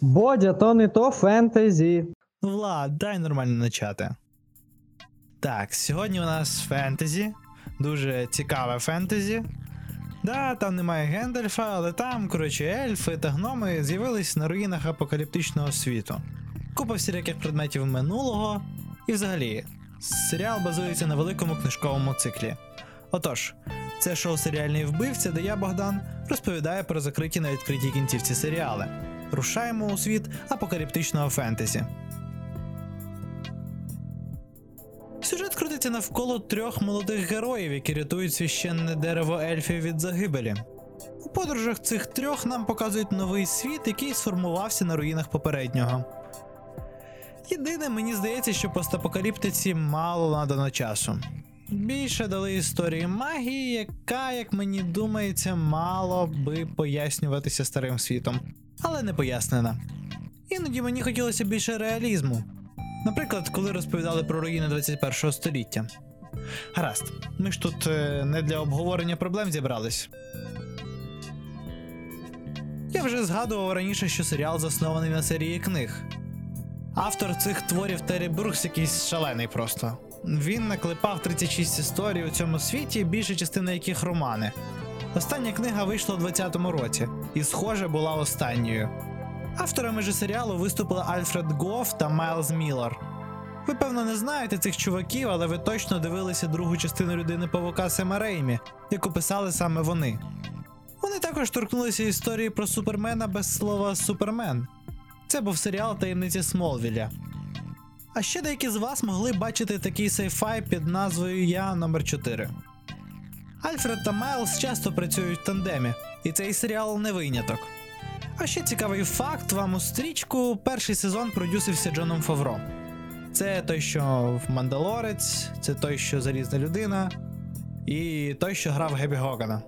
Бодя, то не то фентезі. Влад, дай нормально почати. Так, сьогодні у нас фентезі. Дуже цікаве фентезі. Да, там немає Гендальфа, але там, коротше, ельфи та гноми з'явились на руїнах апокаліптичного світу. Купа всіляких предметів минулого. І взагалі, серіал базується на великому книжковому циклі. Отож, це шоу Серіальний вбивця, де я, Богдан, розповідаю про закриті на відкритій кінцівці серіали. Рушаємо у світ апокаліптичного фентезі. Сюжет крутиться навколо трьох молодих героїв, які рятують священне дерево ельфів від загибелі. У подорожах цих трьох нам показують новий світ, який сформувався на руїнах попереднього. Єдине, мені здається, що постапокаліптиці мало надано часу. Більше дали історії магії, яка, як мені думається, мало би пояснюватися старим світом, але не пояснена. Іноді мені хотілося більше реалізму. Наприклад, коли розповідали про руїни 21 століття. Гаразд, ми ж тут е, не для обговорення проблем зібрались. Я вже згадував раніше, що серіал заснований на серії книг. Автор цих творів Террі Брукс якийсь шалений просто. Він наклепав 36 історій у цьому світі, більша частина яких романи. Остання книга вийшла у 20-му році, і, схоже, була останньою. Авторами же серіалу виступили Альфред Гоф та Майлз Міллер. Ви, певно, не знаєте цих чуваків, але ви точно дивилися другу частину людини Павука Сема Реймі, яку писали саме вони. Вони також торкнулися історії про Супермена без слова Супермен. Це був серіал таємниці Смолвіля. А ще деякі з вас могли бачити такий сайфай під назвою Я номер 4 Альфред та Майлз часто працюють в тандемі, і цей серіал не виняток. А ще цікавий факт вам у стрічку: перший сезон продюсився Джоном Фавро. Це той, що Мандалорець, це той, що Залізна людина, і той, що грав Гебі Гогана.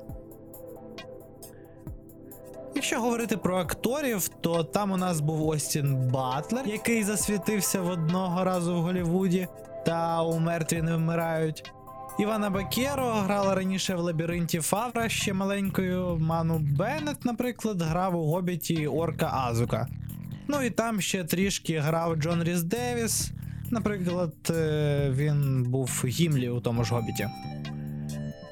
Якщо говорити про акторів, то там у нас був Остін Батлер, який засвітився в одного разу в Голлівуді, та у мертві не вмирають. Івана Бакеро грала раніше в лабіринті Фавна ще маленькою. Ману Беннет, наприклад, грав у Гобіті Орка Азога. Ну і там ще трішки грав Джон Ріс Девіс. Наприклад, е, він був Гімлі у тому ж Гобіті.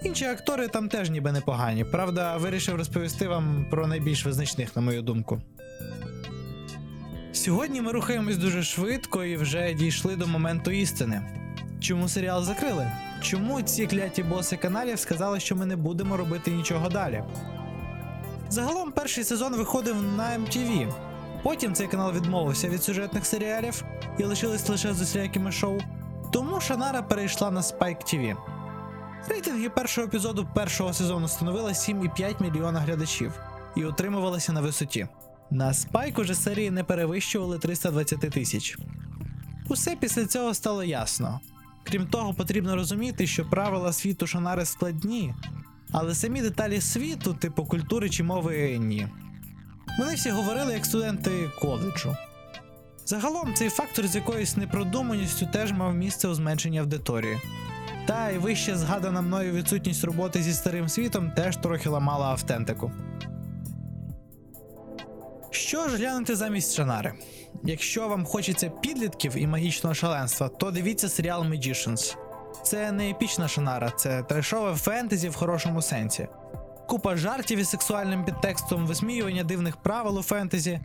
Інші актори там теж ніби непогані. Правда, вирішив розповісти вам про найбільш визначних, на мою думку. Сьогодні ми рухаємось дуже швидко і вже дійшли до моменту істини. Чому серіал закрили? Чому ці кляті боси каналів сказали, що ми не будемо робити нічого далі? Загалом перший сезон виходив на MTV. Потім цей канал відмовився від сюжетних серіалів і лишились лише з усілякими шоу. Тому Шанара перейшла на Spike TV. Рейтинги першого епізоду першого сезону становили 7,5 мільйона глядачів і утримувалися на висоті. На Spike уже серії не перевищували 320 тисяч. Усе після цього стало ясно. Крім того, потрібно розуміти, що правила світу Шанари складні, але самі деталі світу, типу культури чи мови ні. Вони всі говорили як студенти коледжу. Загалом цей фактор з якоюсь непродуманістю теж мав місце у зменшенні аудиторії. Та й вище згадана мною відсутність роботи зі старим світом теж трохи ламала автентику. Що ж глянути замість Шанари? Якщо вам хочеться підлітків і магічного шаленства, то дивіться серіал Magicians. Це не епічна шанара, це трешове фентезі в хорошому сенсі. Купа жартів із сексуальним підтекстом, висміювання дивних правил у фентезі.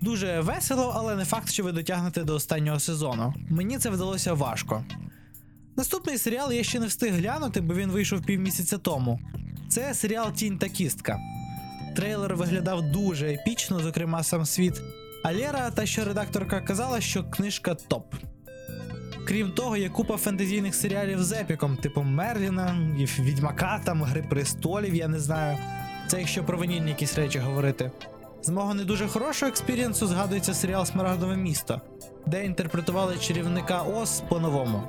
Дуже весело, але не факт, що ви дотягнете до останнього сезону. Мені це вдалося важко. Наступний серіал я ще не встиг глянути, бо він вийшов півмісяця тому. Це серіал Тінь та кістка. Трейлер виглядав дуже епічно, зокрема сам світ. А Лера, та що редакторка казала, що книжка топ. Крім того, є купа фентезійних серіалів з епіком, типу Мерліна, Відьмака, там, Гри престолів, я не знаю. Це якщо про ванільні якісь речі говорити. З мого не дуже хорошого експірієнсу згадується серіал Смарагдове місто, де інтерпретували чарівника Оз по-новому.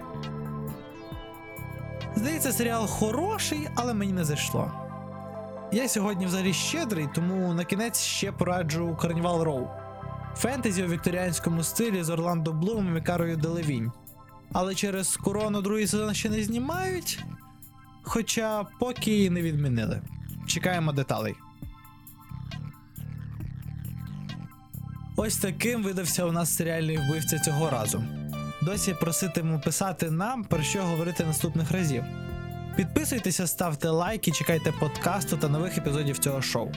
Здається, серіал хороший, але мені не зайшло. Я сьогодні взагалі щедрий, тому на кінець ще пораджу Carnival Row. Фентезі у вікторіанському стилі з Орландо Блумом і Карою Делевінь. Але через корону другий сезон ще не знімають. Хоча поки і не відмінили. Чекаємо деталей. Ось таким видався у нас серіальний вбивця цього разу. Досі проситиму писати нам, про що говорити наступних разів. Підписуйтеся, ставте лайки, чекайте подкасту та нових епізодів цього шоу.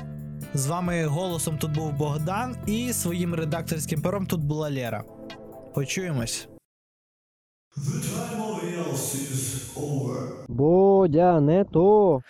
З вами голосом тут був Богдан, і своїм редакторським пером тут була Лера. Почуємось. Бодя, не то.